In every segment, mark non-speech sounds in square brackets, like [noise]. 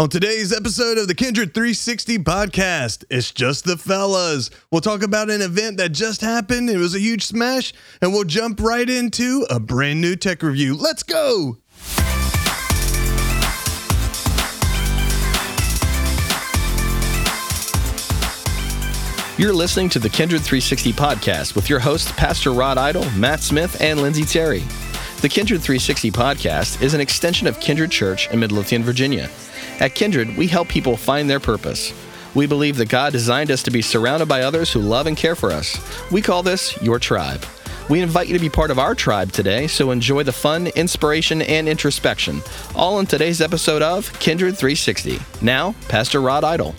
On today's episode of the Kindred 360 podcast, it's just the fellas. We'll talk about an event that just happened. It was a huge smash, and we'll jump right into a brand new tech review. Let's go. You're listening to the Kindred 360 podcast with your hosts, Pastor Rod Idle, Matt Smith, and Lindsay Terry. The Kindred 360 podcast is an extension of Kindred Church in Midlothian, Virginia. At Kindred, we help people find their purpose. We believe that God designed us to be surrounded by others who love and care for us. We call this your tribe. We invite you to be part of our tribe today, so enjoy the fun, inspiration, and introspection, all in today's episode of Kindred 360. Now, Pastor Rod Idle.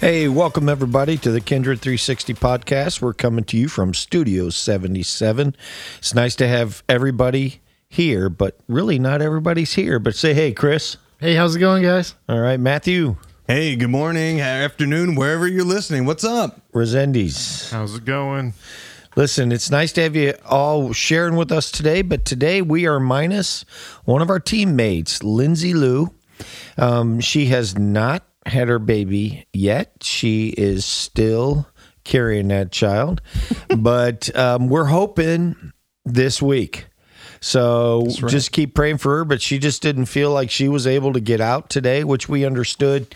Hey, welcome everybody to the Kindred 360 podcast. We're coming to you from Studio 77. It's nice to have everybody here, but really not everybody's here. But say hey, Chris. Hey, how's it going, guys? All right, Matthew Hey, good morning, afternoon, wherever you're listening. What's up? Resendiz. How's it going? Listen, it's nice to have you all sharing with us today, but today we are minus one of our teammates, Lindsay Lou. Um, she has not had her baby yet. She is still carrying that child, [laughs] but um, we're hoping this week. So just keep praying for her. But she just didn't feel like she was able to get out today, which we understood.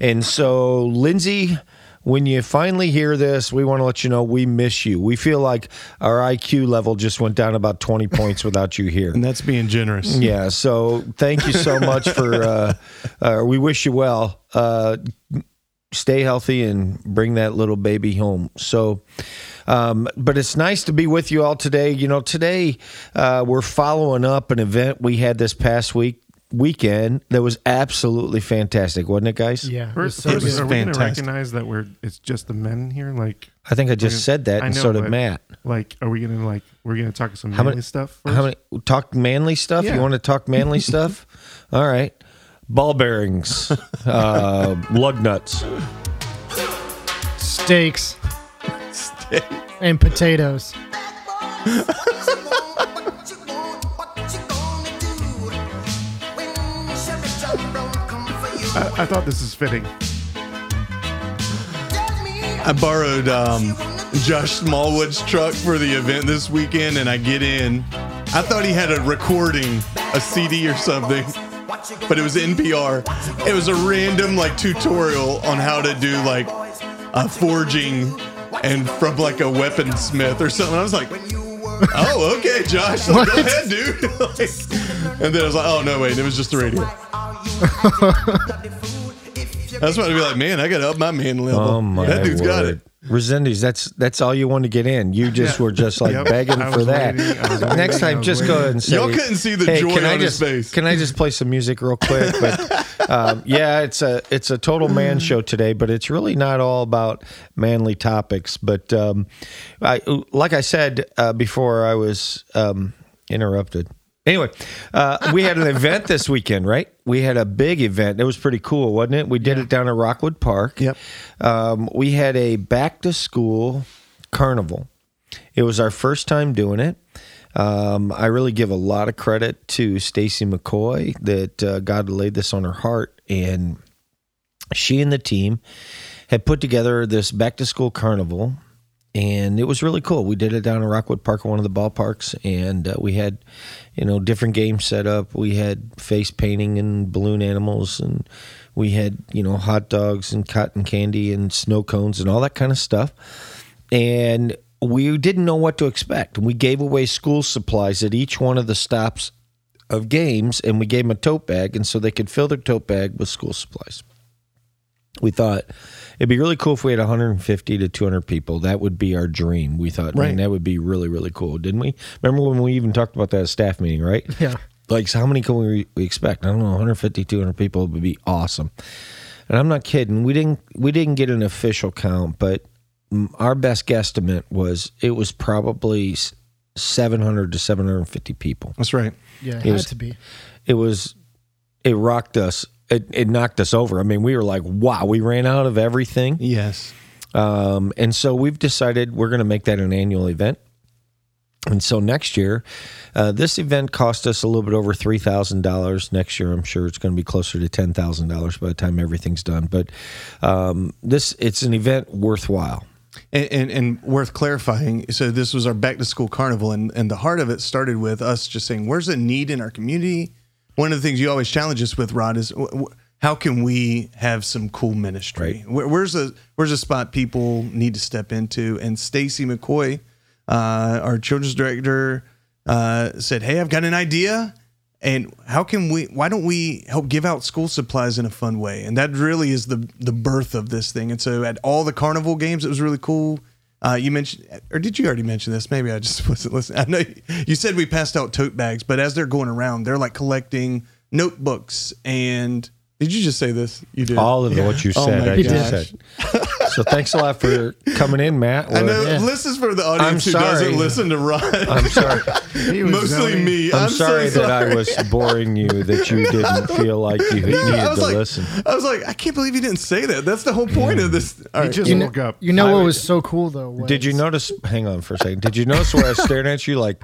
And so, Lindsay, when you finally hear this, we want to let you know we miss you. We feel like our IQ level just went down about 20 points without you here. [laughs] And that's being generous. Yeah. So thank you so much for. Uh, uh, we wish you well. Uh, stay healthy and bring that little baby home. So. Um, but it's nice to be with you all today. You know, today uh, we're following up an event we had this past week weekend that was absolutely fantastic, wasn't it, guys? Yeah, it We're, was so it was good. are we going to recognize that we're it's just the men here? Like, I think I just We're- said that, I and know, so did but- Matt. like, are we going to like we're going to talk some How manly many- stuff? First? How many talk manly stuff? You want to talk manly [laughs] stuff? All right. Ball bearings, uh, lug nuts. Steaks [laughs] and potatoes. [laughs] I, I thought this is fitting. I borrowed um, Josh Smallwood's truck for the event this weekend, and I get in. I thought he had a recording, a CD or something, but it was NPR. It was a random like tutorial on how to do like a forging and from like a weaponsmith or something. I was like, oh, okay, Josh, like, go ahead, dude. [laughs] Like, and then I was like, oh no, wait, it was just the radio. [laughs] That's why I'd be like, man, I got to up my man level. Oh my that dude's word. got it. Resendiz, that's that's all you want to get in. You just Yeah. were just like Yep. begging for that. waiting, I was [laughs] waiting, Next time, just go waiting. ahead and say, Y'all couldn't see the hey, joy can I on his just, face. Can I just play some music real quick? But [laughs] um, yeah, it's a it's a total man show today, but it's really not all about manly topics. But um, I, like I said uh, before, I was um, interrupted. Anyway, uh, we had an event this weekend, right? We had a big event. It was pretty cool, wasn't it? We did it down at Rockwood Park. Yep. Um, we had a back to school carnival. It was our first time doing it. Um, I really give a lot of credit to Stacy McCoy that uh, God laid this on her heart, and she and the team had put together this back to school carnival, and it was really cool. We did it down in Rockwood Park, one of the ballparks, and uh, we had, you know, different games set up. We had face painting and balloon animals, and we had, you know, hot dogs and cotton candy and snow cones and all that kind of stuff. And we didn't know what to expect. We gave away school supplies at each one of the stops of games, and we gave them a tote bag, and so they could fill their tote bag with school supplies. We thought it'd be really cool if we had 150 to 200 people. That would be our dream. We thought, Right. man, that would be really, really cool, didn't we? Remember when we even talked about that at staff meeting, right? [laughs] Yeah. like so how many can we, we expect i don't know 150 200 people would be awesome and i'm not kidding we didn't we didn't get an official count but our best guesstimate was it was probably 700 to 750 people That's right. Yeah, it It had was- to be. it was it rocked us it, it knocked us over i mean we were like wow we ran out of everything Yes. um, and so we've decided we're going to make that an annual event And so next year, uh, this event cost us a little bit over three thousand dollars. Next year, I'm sure it's going to be closer to ten thousand dollars by the time everything's done. But um, this it's an event worthwhile. And, and, and worth clarifying. So this was our back to school carnival, and, and the heart of it started with us just saying, "Where's a need in our community?" One of the things you always challenge us with, Rod, is wh- how can we have some cool ministry? Where, where's a where's a spot people need to step into? And Stacy McCoy, uh, our children's director, uh, said, "Hey, I've got an idea." And how can we? Why don't we help give out school supplies in a fun way? And that really is the the birth of this thing. And so at all the carnival games, it was really cool. Uh, you mentioned, or did you already mention this? Maybe I just [laughs] wasn't listening. I know you said we passed out tote bags, but as they're going around, they're like collecting notebooks. And did you just say this? You did. All of what you Oh said, my I just gosh. said. [laughs] So thanks a lot for coming in, Matt. I know. Yeah. This is for the audience I'm who sorry. doesn't listen to Rod. I'm sorry. [laughs] Mostly zoning. me. I'm, so sorry, that I was boring you, that you didn't [laughs] feel like you needed I to like, listen. I was like, I can't believe you didn't say that. That's the whole point of this. All He just You know, woke up. you know I what was so cool though? Was, Did you notice? Hang on for a second. Did you notice where I was staring at you? Like,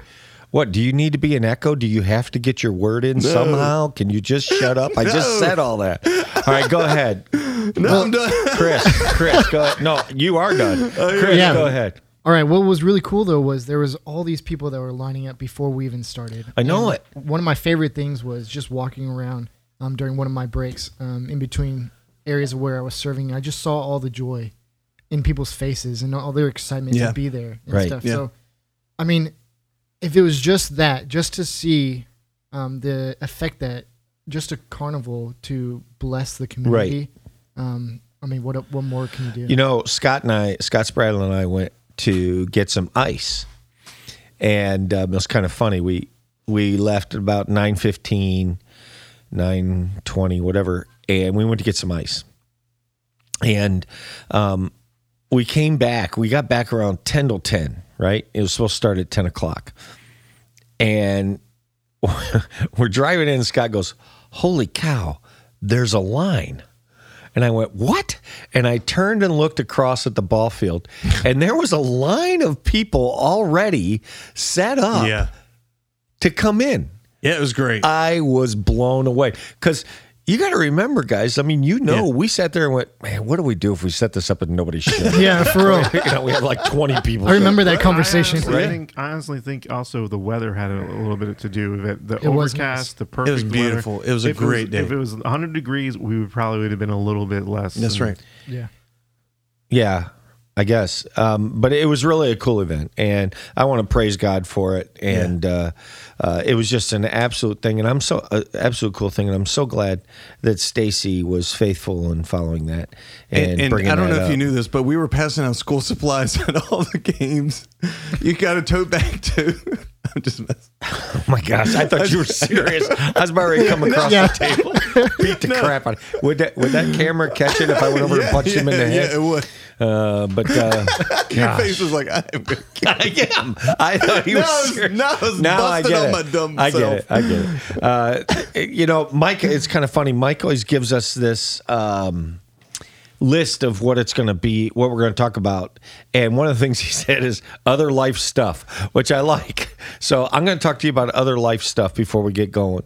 what? Do you need to be an echo? Do you have to get your word in somehow? Can you just shut up? I just said all that. All right, go ahead, [laughs] no, I'm done. [laughs] Chris. Chris, go. Ahead. No, you are done. Chris, Yeah. go ahead. All right. What was really cool though was there was all these people that were lining up before we even started. I know And it. One of my favorite things was just walking around um, during one of my breaks um, in between areas where I was serving. I just saw all the joy in people's faces and all their excitement Yeah. to be there and Right. stuff. Yeah. So, I mean, if it was just that, just to see um, the effect that just a carnival to bless the community. Um, I mean, what what more can you do? You know, Scott and I, Scott Spradlin and I went to get some ice, and um, it was kind of funny. We we left about 9.15, 9.20, whatever, and we went to get some ice. And um, we came back. We got back around 10 till 10, right? It was supposed to start at 10 o'clock. And [laughs] we're driving in, Scott goes, Holy cow, there's a line. And I went, What? And I turned and looked across at the ball field, and there was a line of people already set up Yeah. to come in. Yeah, it was great. I was blown away because you got to remember, guys. I mean, you know, Yeah. we sat there and went, "Man, what do we do if we set this up and nobody shows?" [laughs] yeah, for real. [laughs] you know, we had like twenty people. I remember that I conversation. honestly, think, I honestly think also the weather had a, a little bit to do with it. The It overcast, nice. the perfect. It was beautiful. weather. It was a If great day. If it was 100 degrees, we would probably would have been a little bit less. That's than- right. Yeah. Yeah, I guess. Um, but it was really a cool event, and I want to praise God for it. And uh, uh, it was just an absolute thing, and I'm so uh, absolute cool thing, and I'm so glad that Stacy was faithful in following that and, And, and I don't know if you knew this, but we were passing out school supplies [laughs] at all the games. You got a tote bag too. I'm just messing. [laughs] Oh my gosh, I thought you were serious. I was about to come [laughs] across the [laughs] table, beat the crap out. Of Would that would that camera catch it if I went over and punched him in the head? yeah, it would. Uh, but uh, Your face was like, I am I am. I thought he was was- serious. no, I was Now I get it. my dumb I get it. I get it. Uh, you know, Mike. It's kind of funny. Mike always gives us this um, list of what it's going to be, what we're going to talk about, and one of the things he [laughs] said is other life stuff, which I like. So I'm going to talk to you about other life stuff before we get going.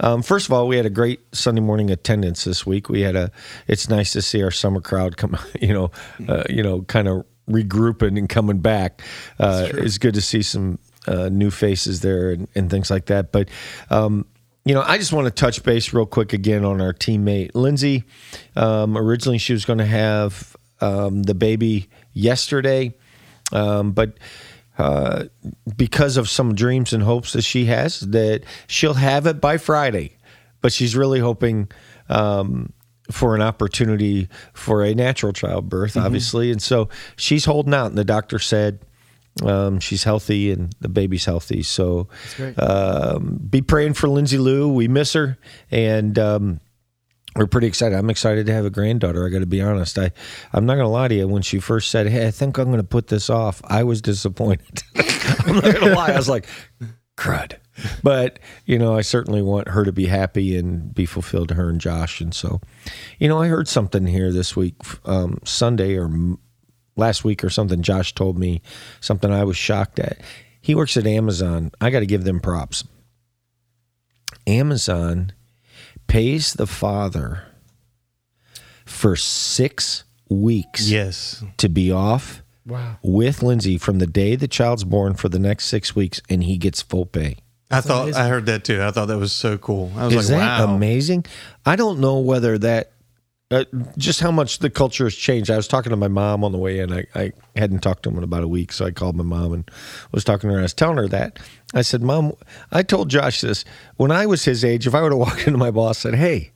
Um, first of all, we had a great Sunday morning attendance this week. We had a. It's nice to see our summer crowd come. [laughs] You know, uh, you know, kind of regrouping and coming back. Uh, it's good to see some uh, new faces there and, and things like that. But um, you know, I just want to touch base real quick again on our teammate Lindsay. Um, originally, she was going to have um, the baby yesterday, um, but uh, because of some dreams and hopes that she has, that she'll have it by Friday. But she's really hoping um, for an opportunity for a natural childbirth, obviously, and so she's holding out. And the doctor said. Um, she's healthy and the baby's healthy. So um, be praying for Lindsay Lou. We miss her. And um, we're pretty excited. I'm excited to have a granddaughter. I got to be honest. I, I'm not going to lie to you. When she first said, Hey, I think I'm going to put this off, I was disappointed. [laughs] I'm not going to lie. I was like, crud. But, you know, I certainly want her to be happy and be fulfilled, to her and Josh. And so, you know, I heard something here this week, um, Sunday or last week or something. Josh told me something I was shocked at. He works at Amazon. I got to give them props. Amazon pays the father for six weeks Yes. to be off Wow. with Lindsay from the day the child's born for the next six weeks, and he gets full pay. I thought amazing. I heard that too. I thought that was so cool. I was Is like, that wow. amazing? I don't know whether that, uh, just how much the culture has changed. I was talking to my mom on the way in. I, I hadn't talked to him in about a week, so I called my mom and was talking to her. I was telling her that. I said, Mom, I told Josh this. When I was his age, if I were to walk [laughs] into my boss and said, Hey,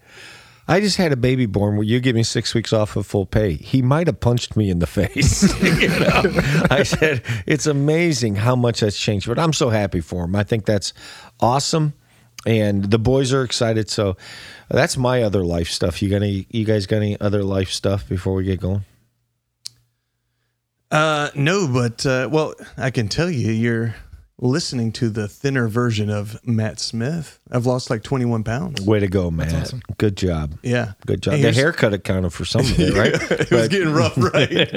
I just had a baby born. Will you give me six weeks off of full pay? He might have punched me in the [laughs] face. [laughs] you know? I said, it's amazing how much that's changed, but I'm so happy for him. I think that's awesome. And the boys are excited. So that's my other life stuff. You got any, you guys got any other life stuff before we get going? Uh, no, but uh, well, I can tell you, you're listening to the thinner version of Matt Smith. I've lost like 21 pounds. Way to go, Matt. awesome. Good job. Yeah, Good job. Hey, the haircut accounted for some of it, [laughs] right? it was getting rough, [laughs] right? [laughs]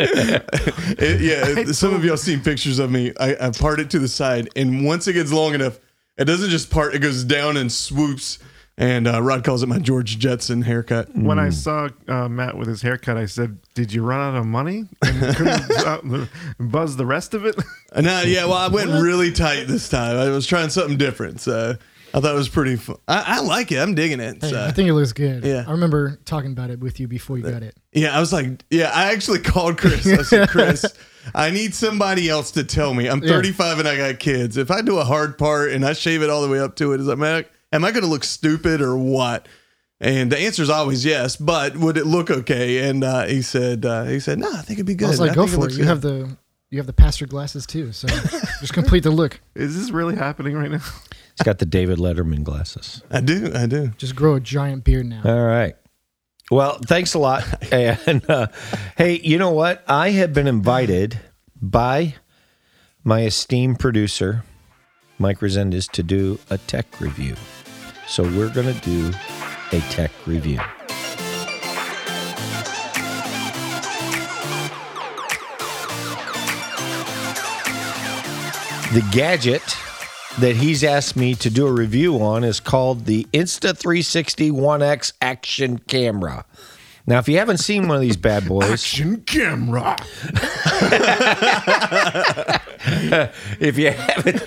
It- yeah, some of y'all seen pictures of me. I, I part it to the side, and once it gets long enough, it doesn't just part; it goes down and swoops. And uh, Rod calls it my George Jetson haircut. When I saw uh, Matt with his haircut, I said, "Did you run out of money and couldn't [laughs] uh, buzz the rest of it?" Uh, No, yeah, well, I went really tight this time. I was trying something different, so I thought it was pretty fun. I, I like it. I'm digging it. Hey, so. I think it looks good. yeah. I remember talking about it with you before you got it. Yeah, I was like, yeah, I actually called Chris. I said, [laughs] Chris, I need somebody else to tell me. I'm Yeah. 35 and I got kids. If I do a hard part and I shave it all the way up to it, is that am I, am I going to look stupid or what? And the answer is always yes, but would it look okay? And uh, he said, uh, he said, no, I think it'd be good. I was like, go think for it. looks You good." have the you have the pastor glasses too, so [laughs] just complete the look. Is this really happening right now? He's got the David Letterman glasses. I do, I do. Just grow a giant beard now. All right. Well, thanks a lot. [laughs] And uh, hey, you know what? I have been invited by my esteemed producer, Mike Resendez, to do a tech review. So we're going to do a tech review. The gadget that he's asked me to do a review on is called the Insta360 One X Action Camera. Now, if you haven't seen one of these bad boys, Action camera. [laughs] if you haven't,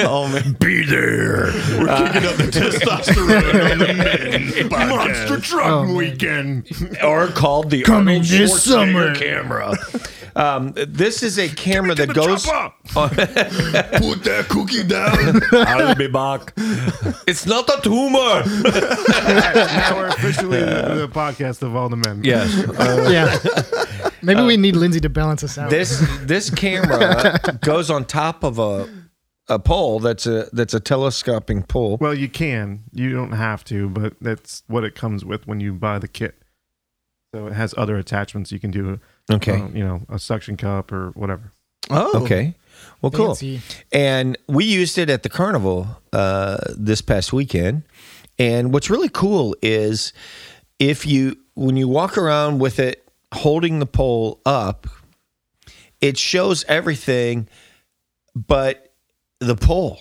Oh, man. be there. We're kicking up the testosterone on the [laughs] men. Monster truck Oh, weekend. or called the Coming Arnold this summer. camera. Um, this is a camera that goes. [laughs] Put that cookie down. I'll be back. It's not a tumor. now we're officially the, the podcast of all the men. Yes. [laughs] yeah. Maybe we need Lindsay to balance us out. this this camera [laughs] goes on top of a a pole that's a that's a telescoping pole. Well, you can. You don't have to, but that's what it comes with when you buy the kit. So it has other attachments you can do. Okay. uh, you know, a suction cup or whatever. Oh, Okay. Well, cool. Fancy. And we used it at the carnival uh, this past weekend. And what's really cool is if you, when you walk around with it holding the pole up, it shows everything but the pole.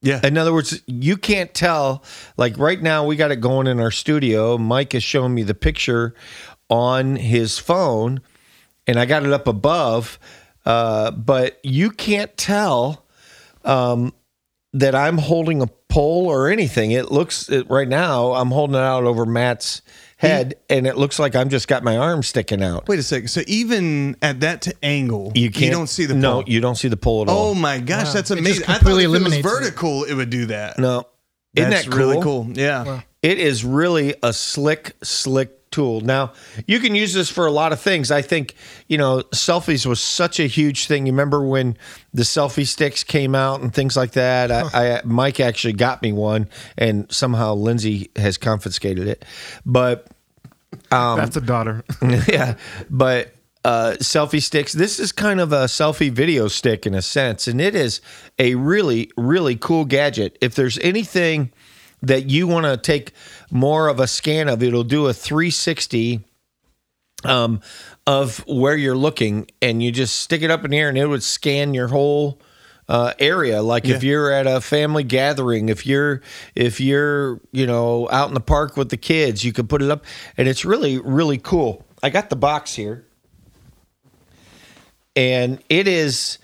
Yeah. In other words, you can't tell. Like right now, we got it going in our studio. Mike is showing me the picture on his phone, and I got it up above. Uh, but you can't tell um, that I'm holding a pole or anything. It looks it, right now. I'm holding it out over Matt's head, and it looks like I'm just got my arm sticking out. Wait a second. So even at that t- angle, You can't. You don't see the no. pole. You don't see the pole at all. Oh my gosh, Wow. that's It just amazing! I thought completely if it was eliminates it. vertical, it would do that. no. Isn't that's that cool? really cool? Yeah. Wow. It is really a slick, slick tool. Now, you can use this for a lot of things. I think, you know, selfies was such a huge thing. You remember when the selfie sticks came out and things like that? I, I Mike actually got me one, and somehow Lindsay has confiscated it. But That's a daughter. [laughs] [laughs] yeah, but uh, selfie sticks. This is kind of a selfie video stick in a sense, and it is a really, really cool gadget. If there's anything that you want to take more of a scan of, it'll do a 360 um, of where you're looking, and you just stick it up in the air, and it would scan your whole uh, area. Like if you're at a family gathering, if you're if you're you know out in the park with the kids, you can put it up, and it's really really cool. I got the box here, and it is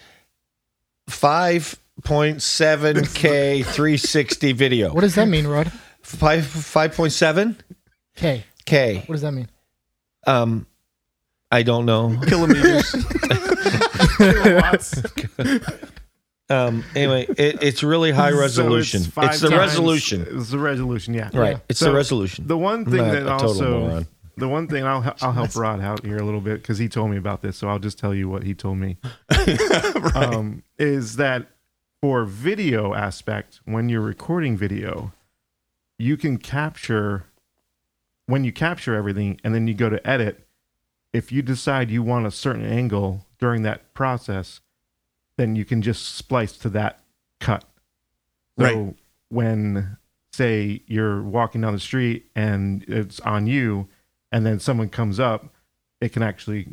five point seven k [laughs] three sixty video. What does that mean, Rod? Five five point seven K. k. What does that mean? Um, I don't know. Kilometers. [laughs] [laughs] Um, anyway, it, it's really high [laughs] resolution. five it's, the times- resolution, It's the resolution, yeah. right? Yeah. It's So, the resolution. The one thing that also, the one thing I'll I'll help [laughs] Rod out here a little bit because he told me about this, so I'll just tell you what he told me. [laughs] um, is that for video aspect, when you're recording video, you can capture when you capture everything and then you go to edit. If you decide you want a certain angle during that process, then you can just splice to that cut. So Right. when say you're walking down the street and it's on you and then someone comes up, it can actually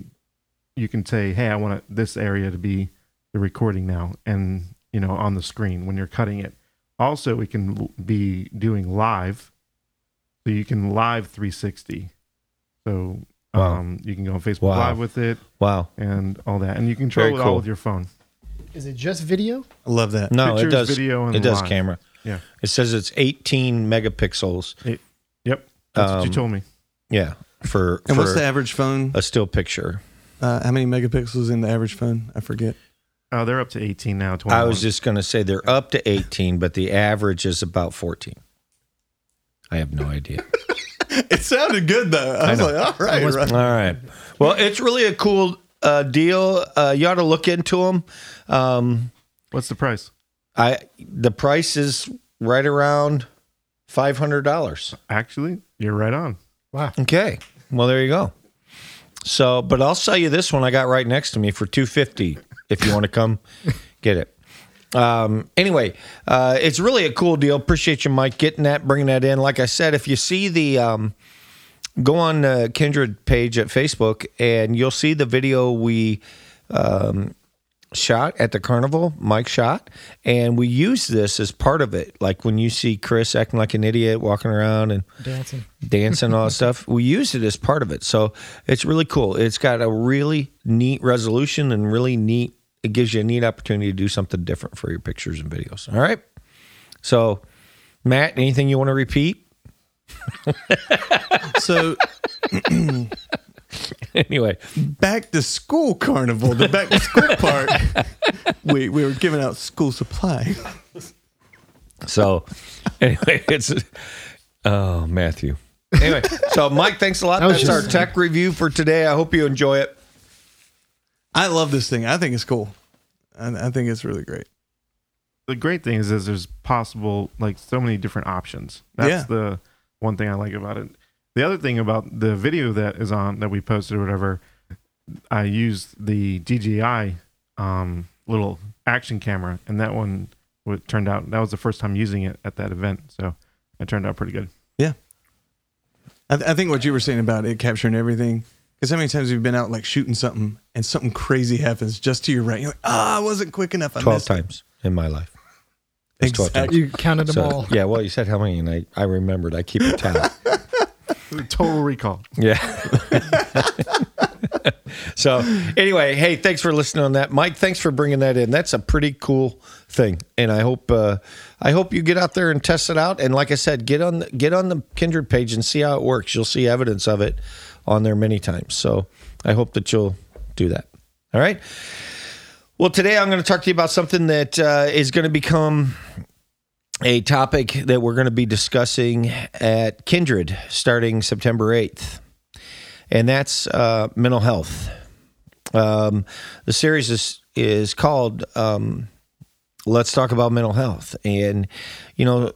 you can say, "Hey, I want this area to be the recording now," and you know on the screen when you're cutting it. Also, we can be doing live, so you can live 360. So Wow. um, you can go on Facebook Wow. Live with it Wow. and all that, and you control Very it cool. all with your phone. Is it just video? I love that. No, Pictures, it does. video, and it does live. camera. Yeah. It says it's 18 megapixels. Yep, that's what Um, you told me. Yeah, for And for what's the average phone? a still picture. Uh, how many megapixels in the average phone? I forget. Oh, they're up to 18 now. 21. I was just going to say they're up to 18, but the average is about 14. I have no idea. [laughs] It sounded good though. I, was know. like, all right, Almost- right. All right. Well, it's really a cool uh, deal. Uh, you ought to look into them. Um, What's the price? I the price is right around five hundred dollars. Actually, you're right on. Wow. Okay. Well, there you go. So, but I'll sell you this one I got right next to me for two fifty if you want to come [laughs] get it. Um, anyway, uh, it's really a cool deal. Appreciate you, Mike, getting that, bringing that in. Like I said, if you see the um, go on uh, Kindred page at Facebook, and you'll see the video we um, shot at the carnival. Mike shot, and we use this as part of it. Like when you see Chris acting like an idiot, walking around and Dancing. dancing all that [laughs] stuff. We used it as part of it. So it's really cool. It's got a really neat resolution and really neat, it gives you a neat opportunity to do something different for your pictures and videos. All right. So, Matt, anything you want to repeat? [laughs] So [clears throat] anyway, back to school carnival, the back to school part. [laughs] We we were giving out school supplies. so anyway, it's, oh, Matthew. Anyway, so Mike, thanks a lot. That was That's our just- tech review for today. I hope you enjoy it. I love this thing. I think it's cool. I, I think it's really great. The great thing is, is there's possible like so many different options. That's Yeah. the one thing I like about it. The other thing about the video that is on that we posted or whatever, I used the DJI um, little action camera, and that one what turned out that was the first time using it at that event, so it turned out pretty good. I, th- I think what you were saying about it capturing everything. Because how many times have you been out like shooting something and something crazy happens just to your right? You're like, ah, I wasn't quick enough. I 12 missed it." times in my life. It's 12 times. Exactly. You counted them So, all. yeah, well, you said how many, and I, I remembered. I keep a tally. [laughs] Total recall. Yeah. [laughs] so anyway, hey, thanks for listening on that, Mike. Thanks for bringing that in. That's a pretty cool thing, and I hope uh, I hope you get out there and test it out. And like I said, get on the, get on the Kindred page and see how it works. You'll see evidence of it on there many times. So I hope that you'll do that. All right. Well, today I'm going to talk to you about something that uh, is going to become a topic that we're going to be discussing at Kindred starting September 8th, and that's uh, mental health. Um, the series is, is called um, Let's Talk About Mental Health. And, you know,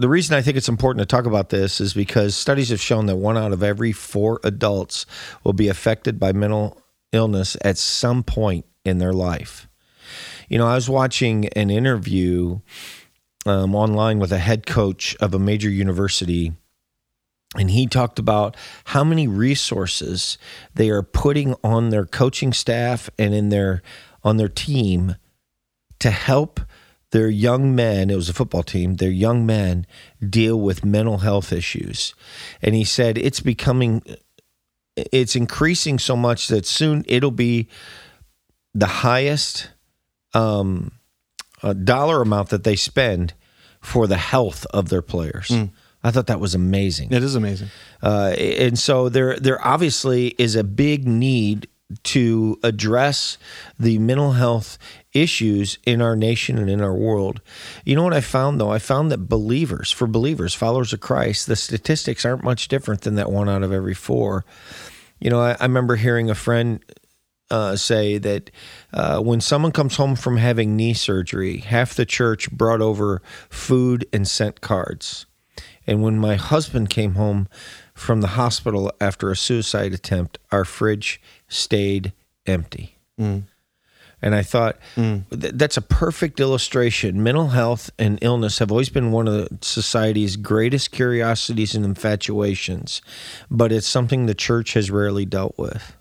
the reason I think it's important to talk about this is because studies have shown that one out of every four adults will be affected by mental illness at some point in their life. You know, I was watching an interview um, online with a head coach of a major university, and he talked about how many resources they are putting on their coaching staff and in their on their team to help their young men, it was a football team, their young men deal with mental health issues. And he said it's becoming, it's increasing so much that soon it'll be the highest um, uh, dollar amount that they spend for the health of their players. I thought that was amazing. It is amazing. Uh, and so there, there obviously is a big need to address the mental health issues in our nation and in our world. You know what I found though? I found that believers, for believers, followers of Christ, the statistics aren't much different than that one out of every four. You know, I, I remember hearing a friend uh, say that uh, when someone comes home from having knee surgery, half the church brought over food and sent cards. And when my husband came home from the hospital after a suicide attempt, our fridge stayed empty. And I thought th- that's a perfect illustration. Mental health and illness have always been one of the society's greatest curiosities and infatuations, but it's something the church has rarely dealt with.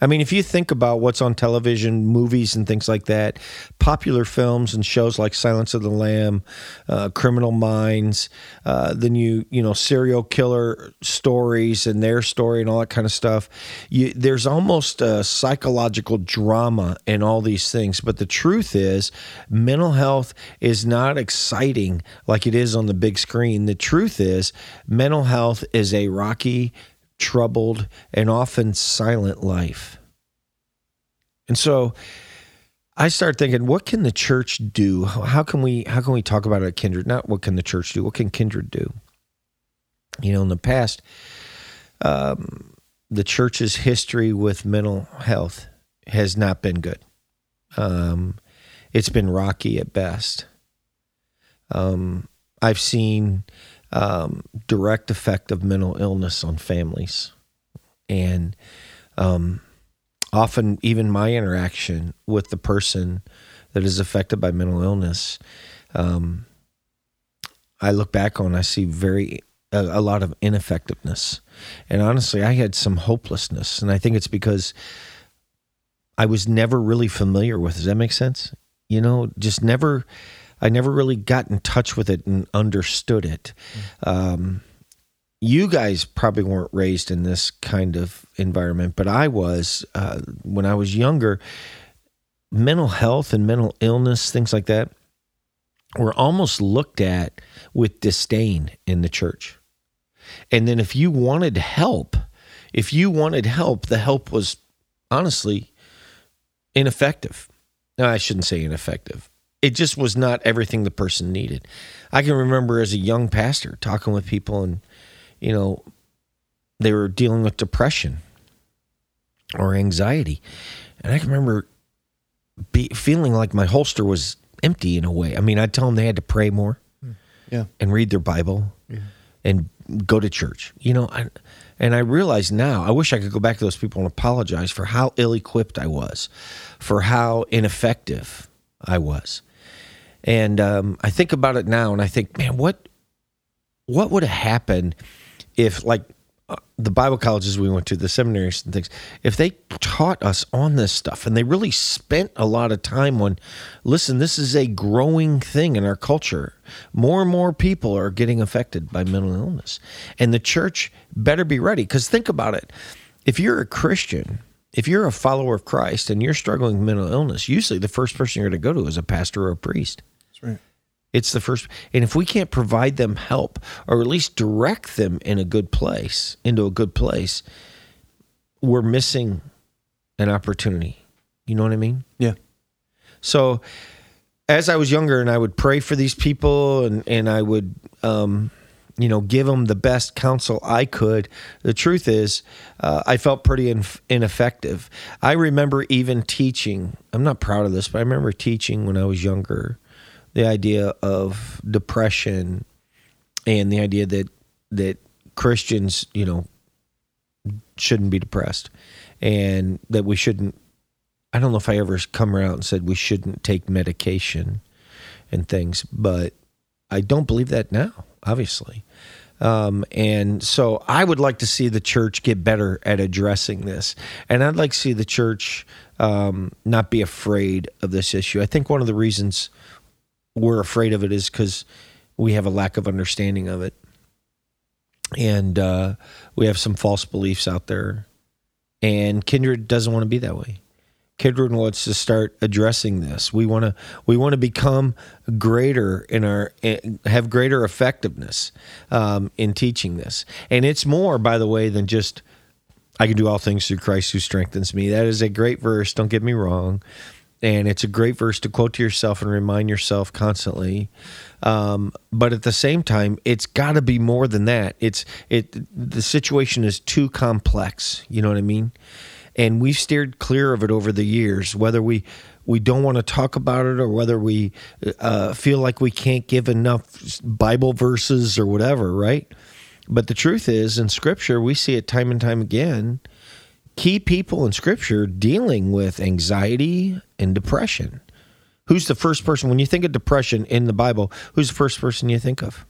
I mean, if you think about what's on television, movies, and things like that, popular films and shows like Silence of the Lamb, uh, Criminal Minds, uh, the new you know serial killer stories and their story and all that kind of stuff, you, there's almost a psychological drama in all these things. But the truth is, mental health is not exciting like it is on the big screen. The truth is, mental health is a rocky troubled, and often silent life. And so I started thinking, what can the church do? How can we how can we talk about it Kindred? Not what can the church do, what can Kindred do? You know, in the past, um, the church's history with mental health has not been good. Um, it's been rocky at best. Um, I've seen um, direct effect of mental illness on families, and um, often even my interaction with the person that is affected by mental illness, um, I look back on, I see very a, a lot of ineffectiveness, and honestly, I had some hopelessness, and I think it's because I was never really familiar with. Does that make sense? You know, just never. I never really got in touch with it and understood it. Um, you guys probably weren't raised in this kind of environment, but I was uh, when I was younger. Mental health and mental illness, things like that, were almost looked at with disdain in the church. And then if you wanted help, if you wanted help, the help was honestly ineffective. No, I shouldn't say ineffective. It just was not everything the person needed. I can remember as a young pastor talking with people and, you know, they were dealing with depression or anxiety. And I can remember be, feeling like my holster was empty in a way. I mean, I'd tell them they had to pray more hmm. Yeah. and read their Bible and go to church. You know, I, and I realize now, I wish I could go back to those people and apologize for how ill equipped I was, for how ineffective I was. And um, I think about it now and I think, man, what what would have happened if like uh, the Bible colleges we went to, the seminaries and things, if they taught us on this stuff and they really spent a lot of time on, listen, this is a growing thing in our culture. More and more people are getting affected by mental illness. And the church better be ready. Because think about it. If you're a Christian, if you're a follower of Christ and you're struggling with mental illness, usually the first person you're going to go to is a pastor or a priest. That's right. It's the first, and if we can't provide them help or at least direct them in a good place, into a good place, we're missing an opportunity. You know what I mean? Yeah. So, as I was younger, and I would pray for these people, and and I would, um, you know, give them the best counsel I could. The truth is, uh, I felt pretty inf- ineffective. I remember even teaching. I'm not proud of this, but I remember teaching when I was younger the idea of depression and the idea that that Christians, you know, shouldn't be depressed and that we shouldn't I don't know if I ever come around and said we shouldn't take medication and things, but I don't believe that now, obviously. Um, and so I would like to see the church get better at addressing this. And I'd like to see the church um, not be afraid of this issue. I think one of the reasons we're afraid of it is because we have a lack of understanding of it. And uh, we have some false beliefs out there. And Kindred doesn't want to be that way. Kindred wants to start addressing this. We want to we want to become greater in our eh, have greater effectiveness um, in teaching this, and it's more, by the way, than just I can do all things through Christ who strengthens me. That is a great verse. Don't get me wrong, and it's a great verse to quote to yourself and remind yourself constantly. Um, but at the same time, it's got to be more than that. It's it the situation is too complex. You know what I mean? And we've steered clear of it over the years whether we we don't want to talk about it or whether we uh, feel like we can't give enough bible verses or whatever right? But the truth is in scripture we see it time and time again key people in scripture dealing with anxiety and depression. Who's the first person when you think of depression in the bible who's the first person you think of?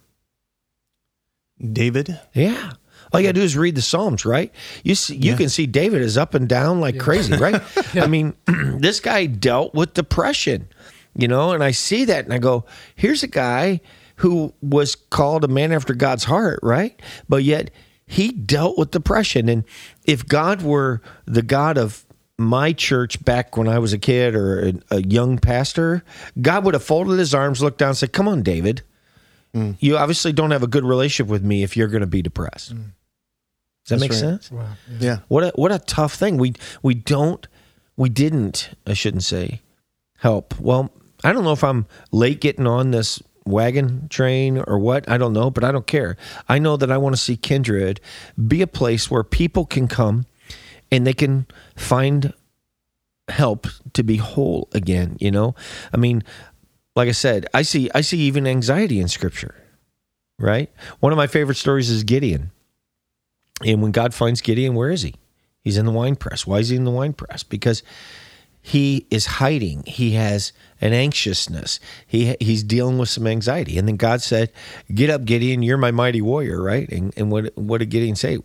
David. yeah all you got to do is read the Psalms, right? You see, you Yeah. can see David is up and down like crazy, right? [laughs] I mean, [clears throat] this guy dealt with depression, you know, and I see that and I go, here's a guy who was called a man after God's heart, right? But yet he dealt with depression. And if God were the God of my church back when I was a kid or a, a young pastor, God would have folded his arms, looked down, and said, Come on, David. Mm. You obviously don't have a good relationship with me if you're going to be depressed. Does that That's make right. sense? Wow. Yeah. Yeah. What a what a tough thing. We we don't we didn't I shouldn't say help. Well, I don't know if I'm late getting on this wagon train or what. I don't know, but I don't care. I know that I want to see Kindred be a place where people can come and they can find help to be whole again, you know? I mean, like I said, I see I see even anxiety in scripture. Right? One of my favorite stories is Gideon. And when God finds Gideon, where is he? He's in the wine press. Why is he in the wine press? Because he is hiding. He has an anxiousness. He he's dealing with some anxiety. And then God said, "Get up, Gideon. You're my mighty warrior." Right? And and what what did Gideon say?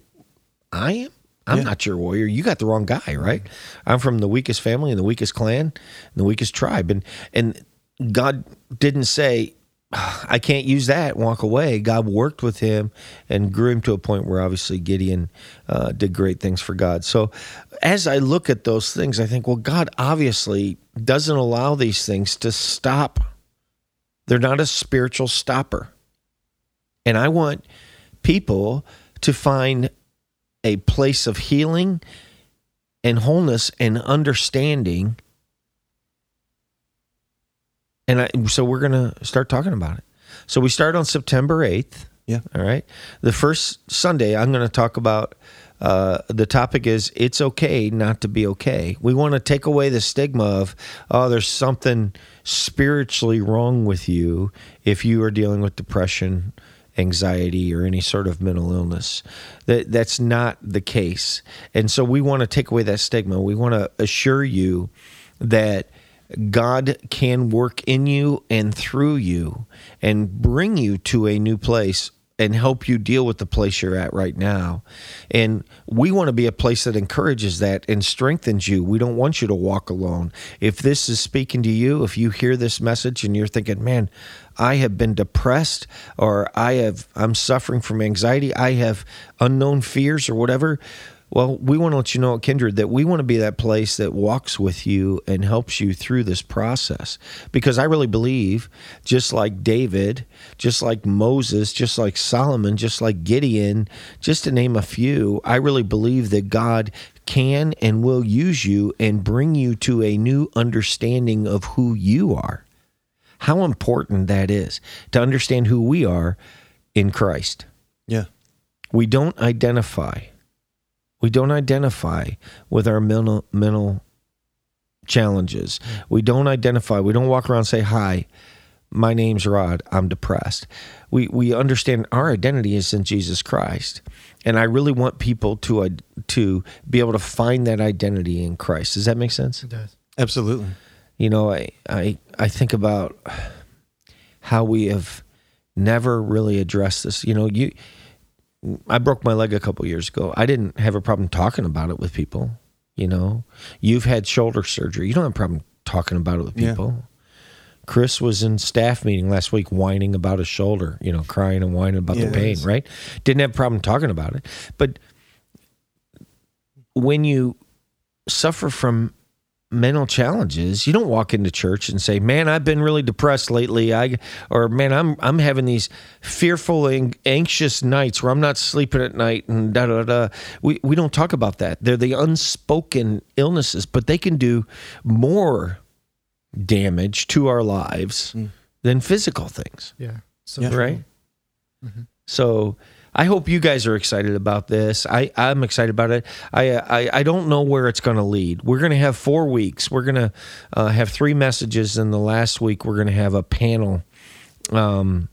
I am. I'm Yeah. not your warrior. You got the wrong guy, right? I'm from the weakest family and the weakest clan and the weakest tribe. And and God didn't say, I can't use that, walk away. God worked with him and grew him to a point where obviously Gideon uh, did great things for God. So as I look at those things, I think, well, God obviously doesn't allow these things to stop. They're not a spiritual stopper. And I want people to find a place of healing and wholeness and understanding. And I, so we're going to start talking about it. So we start on September 8th. Yeah. All right. The first Sunday, I'm going to talk about uh, the topic is it's okay not to be okay. We want to take away the stigma of, oh, there's something spiritually wrong with you if you are dealing with depression, anxiety, or any sort of mental illness. That that's not the case. And so we want to take away that stigma. We want to assure you that God can work in you and through you and bring you to a new place and help you deal with the place you're at right now. And we want to be a place that encourages that and strengthens you. We don't want you to walk alone. If this is speaking to you, if you hear this message and you're thinking, man, I have been depressed or I have I'm suffering from anxiety, I have unknown fears or whatever, well, we want to let you know at Kindred that we want to be that place that walks with you and helps you through this process. Because I really believe, just like David, just like Moses, just like Solomon, just like Gideon, just to name a few, I really believe that God can and will use you and bring you to a new understanding of who you are. How important that is to understand who we are in Christ. Yeah. We don't identify we don't identify with our mental mental challenges. We don't identify. We don't walk around and say, "Hi, my name's Rod. I'm depressed." We we understand our identity is in Jesus Christ, and I really want people to uh, to be able to find that identity in Christ. Does that make sense? It does. Absolutely. You know, I I I think about how we have never really addressed this. You know, you I broke my leg a couple years ago. I didn't have a problem talking about it with people. You know, you've had shoulder surgery. You don't have a problem talking about it with Yeah. people. Chris was in staff meeting last week whining about his shoulder, you know, crying and whining about the pain, right? Didn't have a problem talking about it. But when you suffer from mental challenges, you don't walk into church and say, "Man, I've been really depressed lately." I or man, I'm I'm having these fearful and anxious nights where I'm not sleeping at night and da da da. We we don't talk about that. They're the unspoken illnesses, but they can do more damage to our lives mm. than physical things Yeah. So Yeah. right? Mm-hmm. So I hope you guys are excited about this. I, I'm excited about it. I, I, I don't know where it's going to lead. We're going to have four weeks. We're going to uh, have three messages, and the last week we're going to have a panel. Um,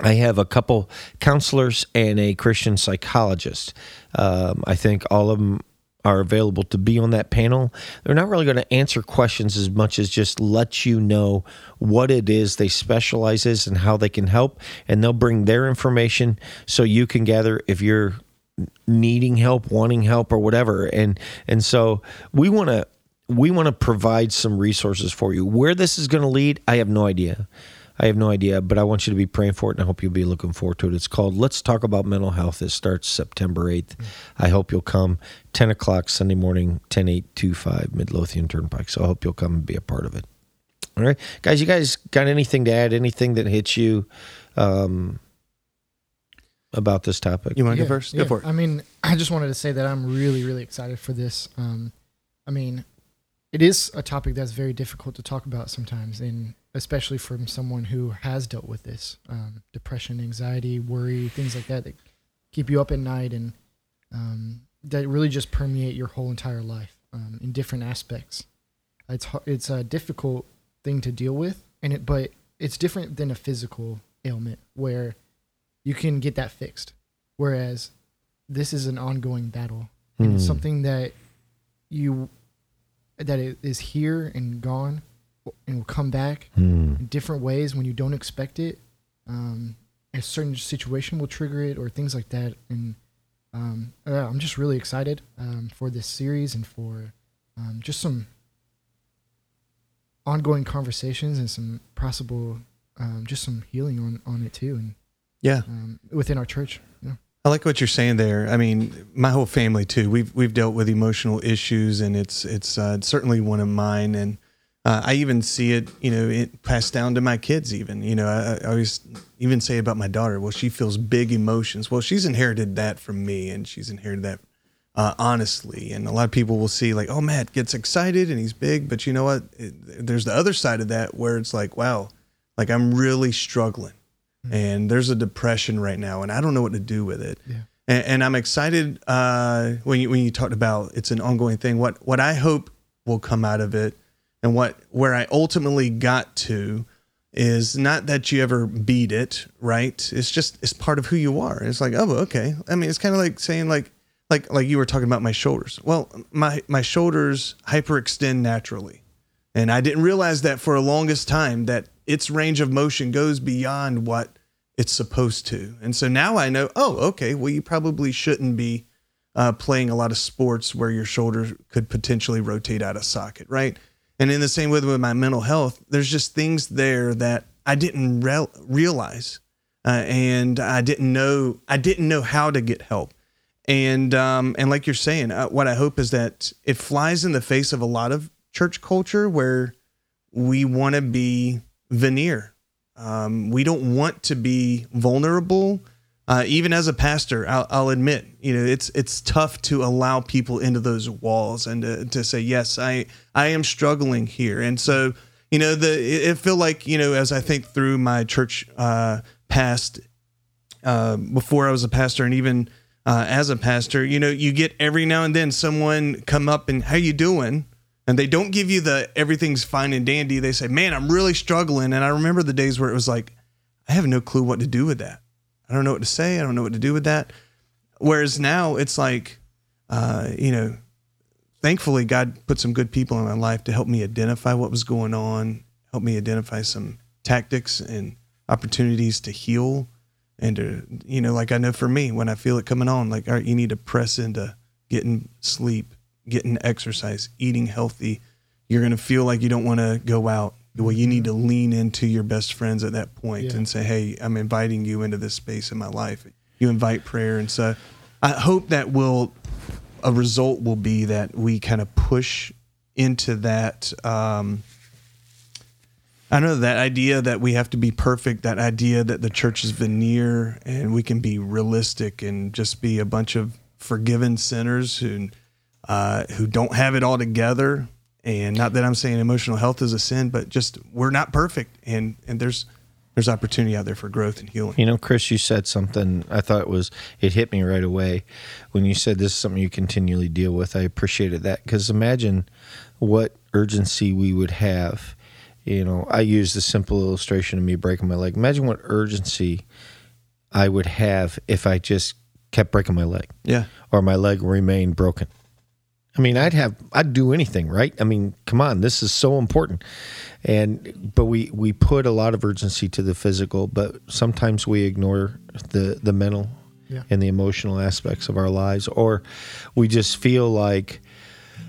I have a couple counselors and a Christian psychologist. Um, I think all of them are available to be on that panel. They're not really going to answer questions as much as just let you know what it is they specialize in and how they can help. And they'll bring their information so you can gather if you're needing help, wanting help, or whatever. And and so we want to we want to provide some resources for you. Where this is going to lead, I have no idea. I have no idea, but I want you to be praying for it, and I hope you'll be looking forward to it. It's called "Let's Talk About Mental Health." It starts September eighth. I hope you'll come. Ten o'clock Sunday morning, ten eight two five Midlothian Turnpike. So I hope you'll come and be a part of it. All right, guys. You guys got anything to add? Anything that hits you um, about this topic? You want to Yeah, go first? yeah. Go for it. I mean, [clears throat] I just wanted to say that I'm really, really excited for this. Um, I mean, it is a topic that's very difficult to talk about sometimes, and especially from someone who has dealt with this um, depression, anxiety, worry, things like that that keep you up at night and um, that really just permeate your whole entire life um, in different aspects. It's it's a difficult thing to deal with, and it but it's different than a physical ailment where you can get that fixed. Whereas this is an ongoing battle, and it's Hmm. something that you that is here and gone, and will come back Hmm. in different ways when you don't expect it. Um, a certain situation will trigger it, or things like that. And um, I'm just really excited um, for this series and for um, just some ongoing conversations and some possible, um, just some healing on on it too, and Yeah. um, within our church. Yeah. I like what you're saying there. I mean, my whole family too. We've we've dealt with emotional issues, and it's it's uh, certainly one of mine. And uh, I even see it, you know, it passed down to my kids. Even, you know, I, I always even say about my daughter. Well, she feels big emotions. Well, she's inherited that from me, and she's inherited that uh, honestly. And a lot of people will see like, oh, Matt gets excited and he's big, but you know what? It, there's the other side of that where it's like, wow, like I'm really struggling and there's a depression right now, and I don't know what to do with it. Yeah. And, and I'm excited uh, when you when you talked about it's an ongoing thing. What what I hope will come out of it, and what where I ultimately got to, is not that you ever beat it, right? It's just it's part of who you are. It's like oh okay. I mean it's kind of like saying like like like you were talking about my shoulders. Well, my my shoulders hyperextend naturally. And I didn't realize that for a longest time that its range of motion goes beyond what it's supposed to. And so now I know, oh, okay, well, you probably shouldn't be uh, playing a lot of sports where your shoulder could potentially rotate out of socket, right? And in the same way with my mental health, there's just things there that I didn't re- realize, uh, and I didn't know. I didn't know how to get help. And um, and like you're saying, uh, what I hope is that it flies in the face of a lot of church culture where we want to be veneer. Um, we don't want to be vulnerable. Uh, even as a pastor, I'll, I'll admit, you know, it's it's tough to allow people into those walls and to, to say, yes, I I am struggling here. And so, you know, the it, it feel like you know, as I think through my church uh, past, uh, before I was a pastor, and even uh, as a pastor, you know, you get every now and then someone come up and how you doing, and they don't give you the everything's fine and dandy. They say, "Man, I'm really struggling." And I remember the days where it was like, I have no clue what to do with that. I don't know what to say. I don't know what to do with that. Whereas now it's like, uh, you know, thankfully God put some good people in my life to help me identify what was going on, help me identify some tactics and opportunities to heal and to, you know, like I know for me, when I feel it coming on, like, all right, you need to press into getting sleep, getting exercise, eating healthy. You're going to feel like you don't want to go out. Well, you need to lean into your best friends at that point Yeah. and say, hey, I'm inviting you into this space in my life. You invite prayer. And so I hope that will, a result will be that we kind of push into that. Um, I know that idea that we have to be perfect, that idea that the church is veneer and we can be realistic and just be a bunch of forgiven sinners who uh, who don't have it all together. And not that I'm saying emotional health is a sin, but just we're not perfect, and and there's there's opportunity out there for growth and healing. You know, Chris, you said something I thought was, it hit me right away when you said this is something you continually deal with. I appreciated that because imagine what urgency we would have. You know, I use the simple illustration of me breaking my leg. Imagine what urgency I would have if I just kept breaking my leg Yeah, or my leg remained broken. I mean, I'd have, I'd do anything, right? I mean, come on, this is so important. And, but we, we put a lot of urgency to the physical, but sometimes we ignore the, the mental Yeah. and the emotional aspects of our lives, or we just feel like,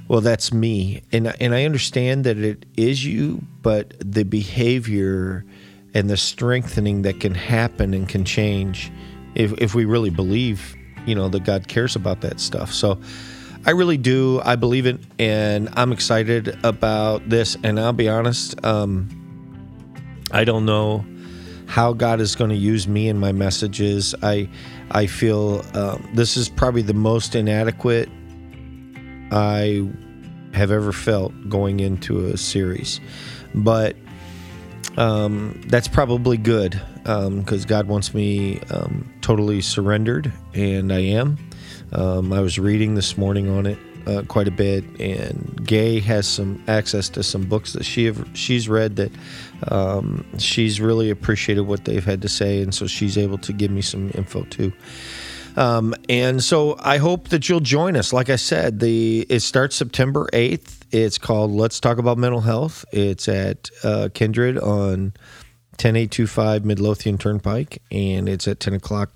well, that's me. And, and I understand that it is you, but the behavior and the strengthening that can happen and can change if, if we really believe, you know, that God cares about that stuff. So I really do. I believe it. And I'm excited about this. And I'll be honest, um, I don't know how God is going to use me in my messages. I I feel um, this is probably the most inadequate I have ever felt going into a series, but um, that's probably good because God wants me um, totally surrendered, and I am. Um, I was reading this morning on it uh, quite a bit, and Gay has some access to some books that she have, she's read that um, she's really appreciated what they've had to say, and so she's able to give me some info too. Um, and so I hope that you'll join us. Like I said, the it starts September eighth. It's called Let's Talk About Mental Health. It's at uh, Kindred on 10825 Midlothian Turnpike, and it's at 10 o'clock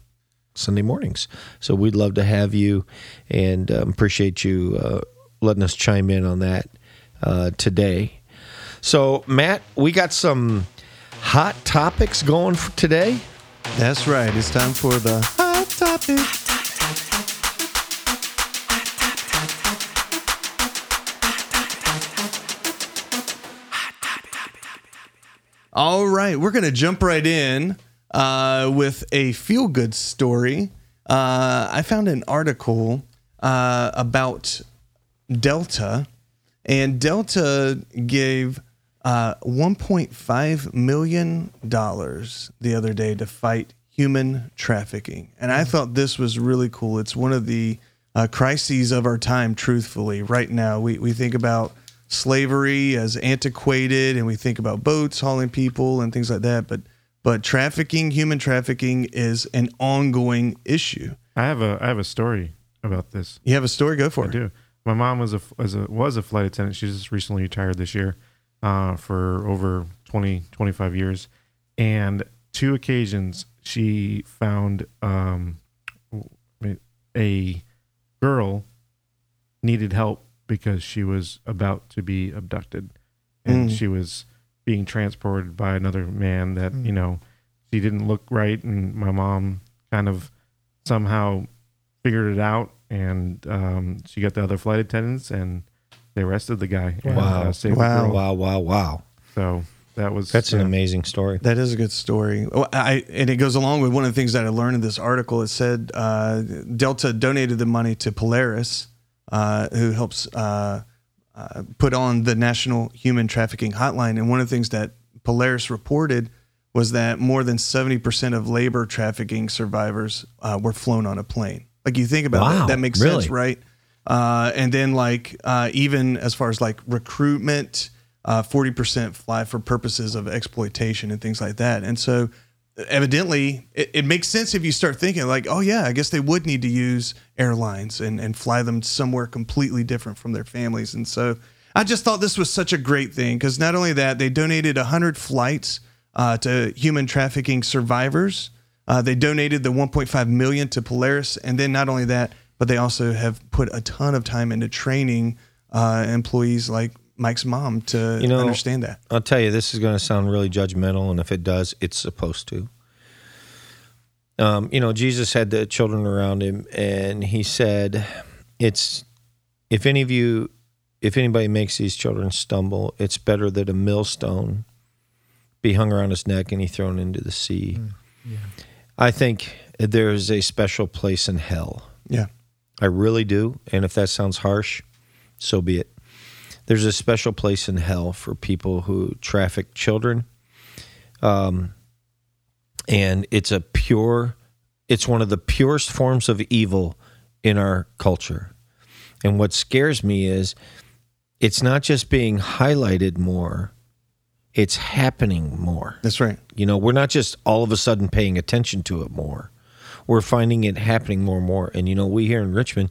Sunday mornings. So we'd love to have you and um, appreciate you uh, letting us chime in on that uh, today. So, Matt, we got some hot topics going for today. that's right. It's time for the hot topic. All right, we're gonna jump right in uh, with a feel good story. Uh, I found an article uh, about Delta, and Delta gave uh, 1.5 million dollars the other day to fight human trafficking, and I thought this was really cool. It's one of the uh, crises of our time. Truthfully, right now we we think about slavery as antiquated, and we think about boats hauling people and things like that, but but trafficking, human trafficking, is an ongoing issue. I have a I have a story about this. You have a story? Go for I it. do. My mom was a was a was a flight attendant. She just recently retired this year uh, for over 20, 25 years. And two occasions she found um, a girl needed help because she was about to be abducted and Mm. she was being transported by another man that you know she didn't look right and my mom kind of somehow figured it out and um, she got the other flight attendants and they arrested the guy and Wow. uh, saved Wow. the girl. Wow, wow, wow. so that was That's an amazing story. That is a good story. Well, I and it goes along with one of the things that I learned in this article. It said uh, Delta donated the money to Polaris, uh, who helps uh, uh, put on the National Human Trafficking Hotline. And one of the things that Polaris reported was that more than seventy percent of labor trafficking survivors uh, were flown on a plane. Like you think about Wow, that, that makes really? sense, right? Uh, and then like uh, even as far as like recruitment, uh, forty percent fly for purposes of exploitation and things like that. And so evidently it, it makes sense if you start thinking like, oh yeah, I guess they would need to use airlines and, and fly them somewhere completely different from their families. And so I just thought this was such a great thing because not only that, they donated 100 flights uh, to human trafficking survivors Uh, they donated the 1.5 million to Polaris, and then not only that, but they also have put a ton of time into training uh, employees like Mike's mom to You know, understand that. I'll tell you, this is going to sound really judgmental, and if it does, it's supposed to. Um, you know, Jesus had the children around him, and he said, "It's if any of you, if anybody makes these children stumble, it's better that a millstone be hung around his neck and he thrown into the sea." I think there is a special place in hell. Yeah. I really do. And if that sounds harsh, so be it. There's a special place in hell for people who traffic children. Um, and it's a pure, it's one of the purest forms of evil in our culture. And what scares me is it's not just being highlighted more, it's happening more. That's right. You know, we're not just all of a sudden paying attention to it more. We're finding it happening more and more. And you know, we here in Richmond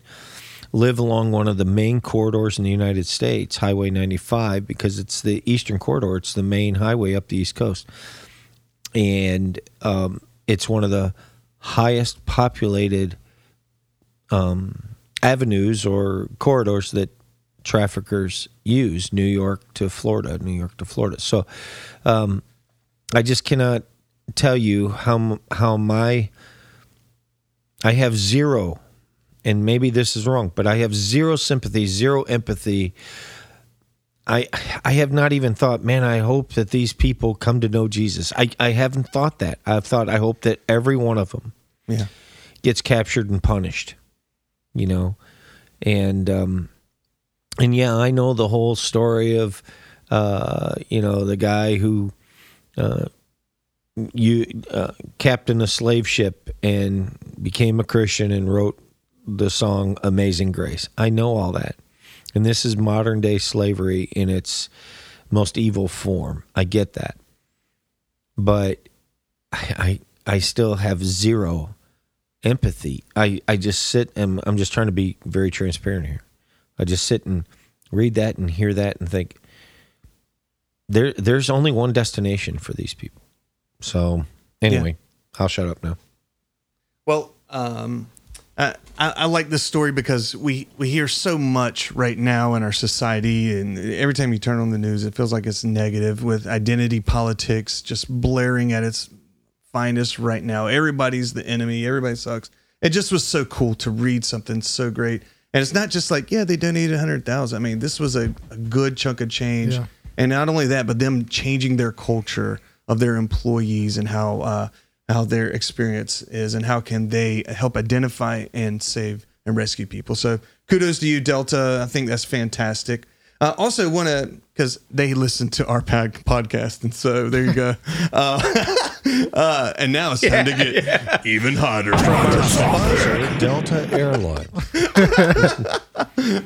live along one of the main corridors in the United States, Highway 95, because it's the eastern corridor. It's the main highway up the East Coast. And um, it's one of the highest populated um, avenues or corridors that traffickers use, New York to Florida, New York to Florida. So um, I just cannot tell you how how my I have zero, and maybe this is wrong, but I have zero sympathy, zero empathy. I I have not even thought, man, I hope that these people come to know Jesus. I, I haven't thought that. I've thought I hope that every one of them Yeah. gets captured and punished. You know, and um, and yeah, I know the whole story of uh, you know the guy who uh, you uh, captained a slave ship and became a Christian and wrote the song "Amazing Grace." I know all that, and this is modern day slavery in its most evil form. I get that, but I I, I still have zero empathy. I, I just sit and I'm just trying to be very transparent here. I just sit and read that and hear that and think there there's only one destination for these people. So anyway, I'll shut up now. Well, um, I, I I like this story because we, we hear so much right now in our society, and every time you turn on the news, it feels like it's negative with identity politics just blaring at its finest right now. Everybody's the enemy. Everybody sucks. It just was so cool to read something so great, and it's not just like yeah they donated a hundred thousand. I mean this was a, a good chunk of change, Yeah. and not only that, but them changing their culture of their employees and how uh, how their experience is and how can they help identify and save and rescue people. So kudos to you, Delta. I think that's fantastic. Uh, also, want to because they listen to our pod- podcast, and so there you go. [laughs] uh, [laughs] uh, and now it's time to get even hotter. [laughs] Delta Airlines.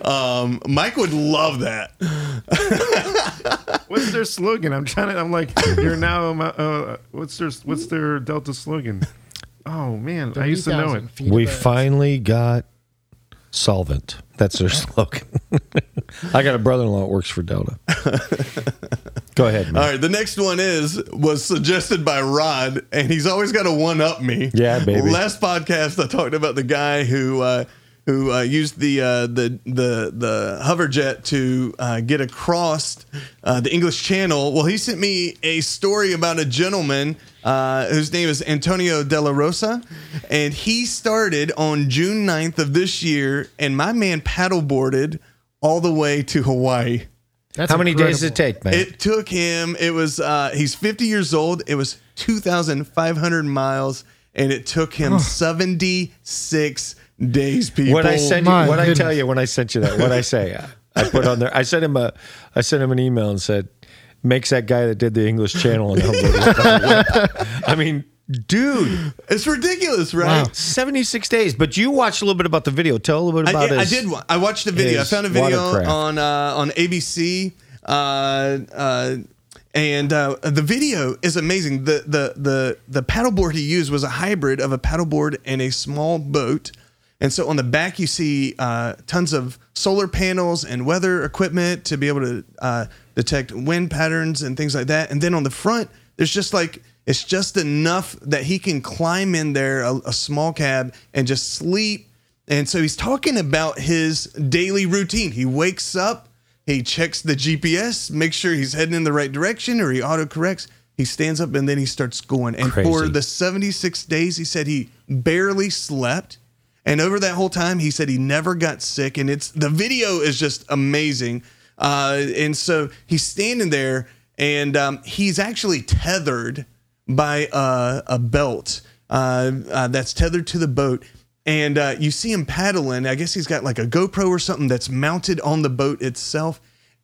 Um, Mike would love that. What's their slogan? I'm trying to. I'm like, you're now. Uh, what's their What's their Delta slogan? Oh man, I used to know it. We finally got solvent. That's their [laughs] slogan. [laughs] I got a brother-in-law that works for Delta. [laughs] Go ahead, man. All right, the next one is was suggested by Rod, and he's always got to one up me. Yeah, baby. Last podcast, I talked about the guy who uh, who uh, used the uh, the the the hover jet to uh, get across uh, the English Channel. Well, he sent me a story about a gentleman uh, whose name is Antonio De La Rosa, and he started on June 9th of this year, and my man paddleboarded all the way to Hawaii. That's How many days did it incredible. take, man? It took him. It was. Uh, he's 50 years old. It was 2,500 miles, and it took him 76 days. People. What I sent you, My what I tell goodness. you when I sent you that, what I say, [laughs] I put on there. I sent him a, I sent him an email and said, makes that guy that did the English Channel. And I mean, dude, It's ridiculous, right? Wow. seventy six days. But you watched a little bit about the video. Tell a little bit I, about I his- did. wa- I watched a video. I his found a video watercraft. on uh, on ABC. Uh, uh, and uh, the video is amazing. The the the the paddleboard he used was a hybrid of a paddleboard and a small boat. And so on the back you see uh, tons of solar panels and weather equipment to be able to uh, detect wind patterns and things like that. And then on the front there's just like it's just enough that he can climb in there a, a small cab and just sleep. And so he's talking about his daily routine. He wakes up, he checks the GPS, makes sure he's heading in the right direction, or he autocorrects. He stands up and then he starts going. And for the 76 days, he said he barely slept. And over that whole time, he said he never got sick. And it's the video is just amazing. Uh, and so he's standing there and um, he's actually tethered by uh, a belt uh, uh, that's tethered to the boat. And uh, you see him paddling. I guess he's got like a GoPro or something that's mounted on the boat itself.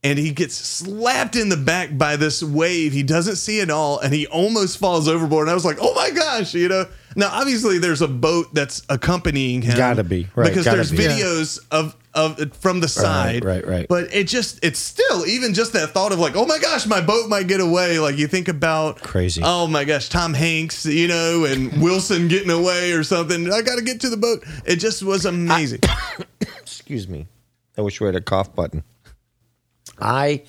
And he gets slapped in the back by this wave. He doesn't see it all, and he almost falls overboard. And I was like, "Oh my gosh!" You know. Now, obviously, there's a boat that's accompanying him. Gotta be, right, because gotta there's be. videos of of from the side. right, right. But it just it's still even just that thought of like, oh my gosh, my boat might get away. Like you think about Crazy. Oh my gosh, Tom Hanks, you know, and [laughs] Wilson getting away or something. I got to get to the boat. It just was amazing. [coughs] Excuse me. I wish we had a cough button. I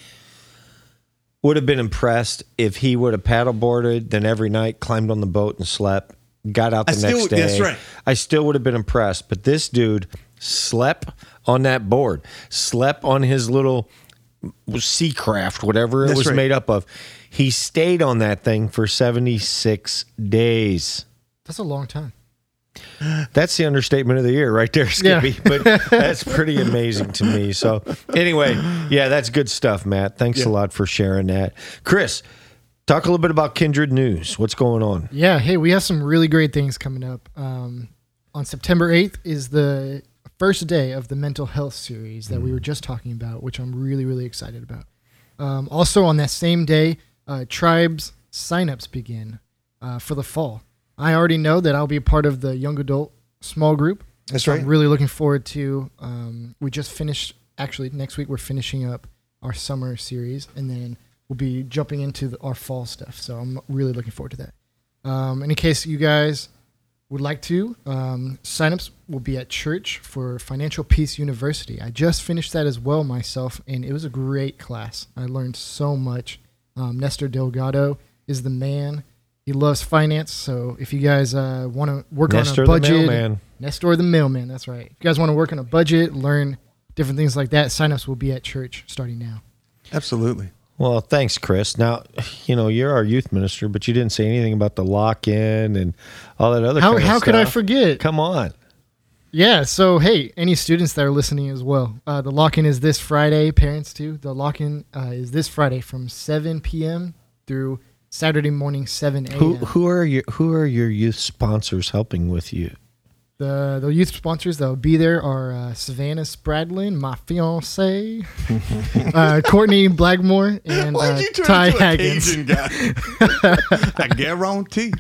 would have been impressed if he would have paddleboarded, then every night climbed on the boat and slept, got out the I still- next day. that's right. I still would have been impressed. But this dude slept on that board, slept on his little sea craft, whatever it That's was right. made up of. He stayed on that thing for 76 days. That's a long time. That's the understatement of the year right there, Skippy. But that's pretty amazing to me. So, anyway, yeah, that's good stuff, Matt. Thanks a lot for sharing that. Chris, talk a little bit about Kindred News. What's going on? Yeah, hey, we have some really great things coming up. Um, on September 8th is the first day of the mental health series that we were just talking about, which I'm really, really excited about. Um, also, on that same day, uh, tribes signups begin uh, for the fall. I already know that I'll be a part of the young adult small group. That's So right. I'm really looking forward to. Um, we just finished. Actually, next week we're finishing up our summer series, and then we'll be jumping into the, our fall stuff. So I'm really looking forward to that. Um, in case you guys would like to, um, signups will be at church for Financial Peace University. I just finished that as well myself, and it was a great class. I learned so much. Um, Nestor Delgado is the man. He loves finance, so if you guys uh, want to work Nestor on a budget, the budget, mailman. Nestor the mailman. That's right. If you guys want to work on a budget, learn different things like that, signups will be at church starting now. Absolutely. Well, thanks, Chris. Now, you know, you're our youth minister, but you didn't say anything about the lock in and all that other How kind of how could I forget? Come on. Yeah. So hey, any students that are listening as well, uh, the lock-in is this Friday. Parents too. The lock-in uh, is this Friday from 7 p.m. through Saturday morning 7 a.m. Who who are your who are your youth sponsors helping with you? The the youth sponsors that will be there are uh, Savannah Spradlin, my fiance, [laughs] uh, Courtney Blackmore, and uh, you turn Ty into a Haggins. Cajun guy? [laughs] I guarantee.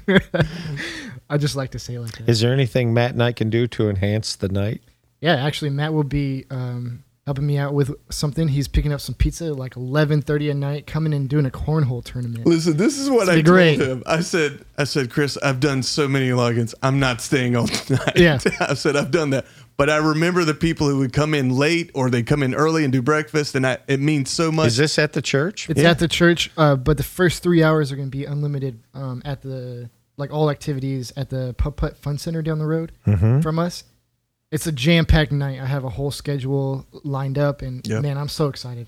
I just like to say like that. Is there anything Matt and I can do to enhance the night? Yeah, actually, Matt will be um, helping me out with something. He's picking up some pizza at like 11:30 at night, coming and doing a cornhole tournament. Listen, this is what It's I gonna told great. him. I said, I said, Chris, I've done so many logins. I'm not staying all [laughs] night. Yeah. [laughs] I said I've done that, but I remember the people who would come in late or they come in early and do breakfast, and I, it means so much. Is this at the church? It's at the church, uh, but the first three hours are going to be unlimited um, at the like all activities at the Putt Putt Fun Center down the road Mm-hmm. from us. It's a jam packed night. I have a whole schedule lined up, and Yep. man, I'm so excited.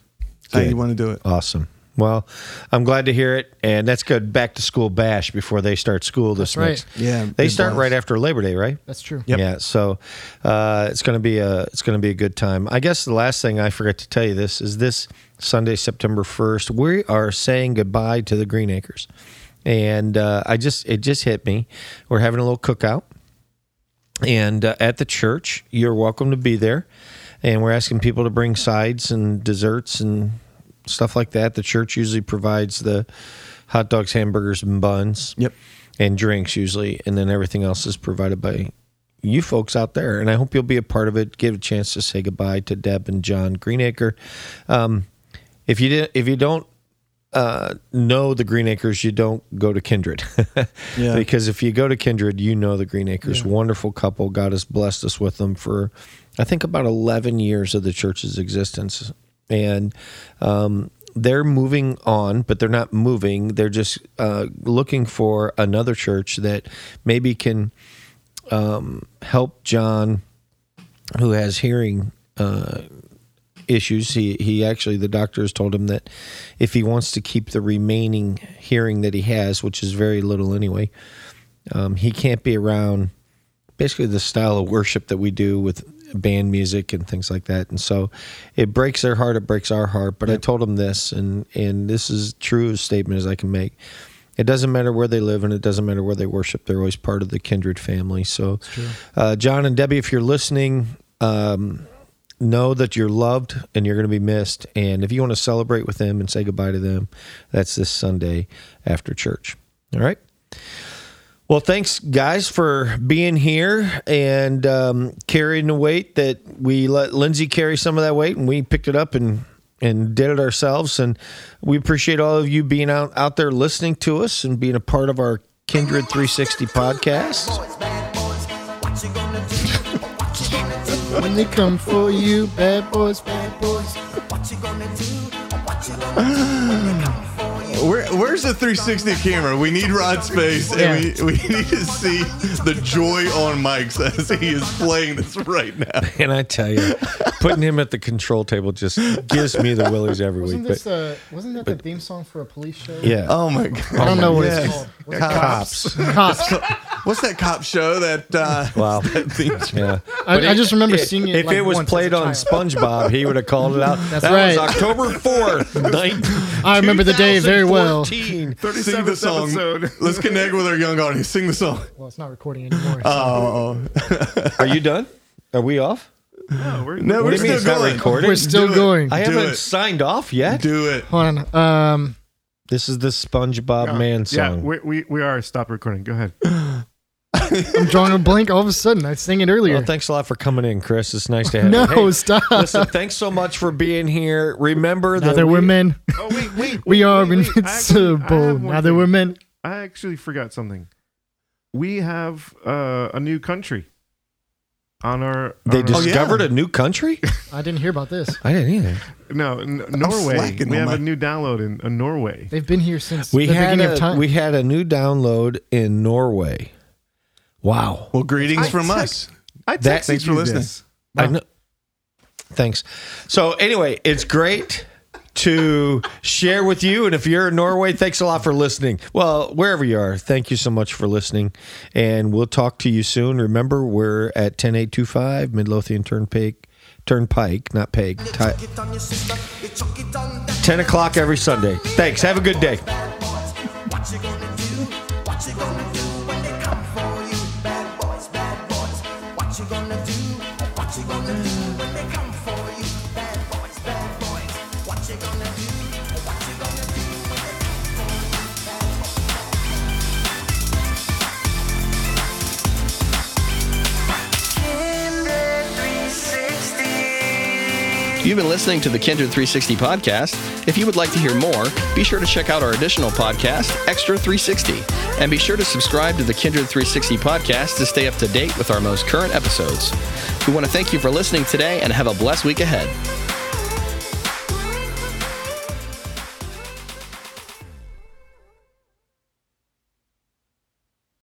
how you want to do it? Awesome. Well, I'm glad to hear it, and that's good. Back to school bash before they start school this That's right. next. Yeah, They start boss. right after Labor Day, right? That's true. Yep. Yeah. So uh, it's going to be a it's going to be a good time. I guess the last thing I forgot to tell you this is this Sunday, September first, we are saying goodbye to the Greenacres, and uh, I just it just hit me. We're having a little cookout, and uh, at the church, you're welcome to be there, and we're asking people to bring sides and desserts and stuff like that. The church usually provides the hot dogs, hamburgers, and buns Yep. and drinks usually, and then everything else is provided by you folks out there. And I hope you'll be a part of it. Give a chance to say goodbye to Deb and John Greenacre. Um, if you did, if you don't uh, know the Greenacres, you don't go to Kindred. [laughs] Yeah. because if you go to Kindred, you know the Greenacres. Yeah. Wonderful couple. God has blessed us with them for, I think, about 11 years of the church's existence. And um, they're moving on, but they're not moving. They're just uh, looking for another church that maybe can um, help John, who has hearing uh, issues. He he actually the doctors told him that if he wants to keep the remaining hearing that he has, which is very little anyway, um, he can't be around basically the style of worship that we do with band music and things like that. And so it breaks their heart, it breaks our heart. But I told him this, and and this is true statement as I can make. It doesn't matter where they live and it doesn't matter where they worship. They're always part of the kindred family. So, uh, John and Debbie, if you're listening, um, know that you're loved and you're going to be missed. And if you want to celebrate with them and say goodbye to them, that's this Sunday after church. All right. Well, thanks, guys, for being here and um, carrying the weight that we let Lindsay carry some of that weight, and we picked it up and and did it ourselves. And we appreciate all of you being out out there listening to us and being a part of our Kindred 360 podcast. When they come for you, bad boys, bad boys. [sighs] Where, where's the 360 camera? We need Rod space, and we, we need to see the joy on Mike's as he is playing this right now. And I tell you, putting him at the control table just gives me the willies every Wasn't week. this uh, wasn't that the theme song for a police show? yeah. Oh my god! I don't know what Yes. it's called. What's it Cops. [laughs] Cops. [laughs] What's that cop show that? Uh, Wow. [laughs] theme? Yeah. I, I just remember If- seeing it. If like, it was once as played a on child. SpongeBob, he would have called it out. That's that right. was October 4th, night- I remember the day very well. 2014. Sing the 37th song. episode. Let's connect with our young audience. Sing the song. Well, it's not recording anymore. so- Oh Are you done? Are we off? No, we're, no, we're do you mean still it's not going. recording? We're still Do it. going. I Do haven't it. signed off yet. Do it. Hold on. Um, This is the SpongeBob Man Yeah, song. we, we we are. Stop recording. Go ahead. [laughs] I'm drawing a blank. All of a sudden, I sang it earlier. well, thanks a lot for coming in, Chris. It's nice to have [laughs] no, you. Hey, stop. listen, thanks so much for being here. Remember now that that we- we're men, Oh wait, wait. [laughs] we wait, are wait, wait. Actually- invincible. Now that thing. we're men. I actually forgot something. We have uh, a new country on our. They our- discovered yeah. a new country? [laughs] I didn't hear about this. I didn't either. no n- Norway. slacking We on have my- a new download in uh, Norway. They've been here since We the had beginning a, of time. we had a new download in Norway. Wow. Well, greetings I from text- us. I That- texted Thanks for you listening. this. I know. Thanks. So anyway, it's great to share with you. And if you're in Norway, thanks a lot for listening. Well, wherever you are, thank you so much for listening. And we'll talk to you soon. Remember, we're at 10825 Midlothian Turnpike, Turnpike, not Peg. Ti- 10 o'clock every Sunday. Thanks. Have a good day. You've been listening to the Kindred 360 podcast. If you would like to hear more, be sure to check out our additional podcast, Extra 360, and be sure to subscribe to the Kindred 360 podcast to stay up to date with our most current episodes. We want to thank you for listening today and have a blessed week ahead.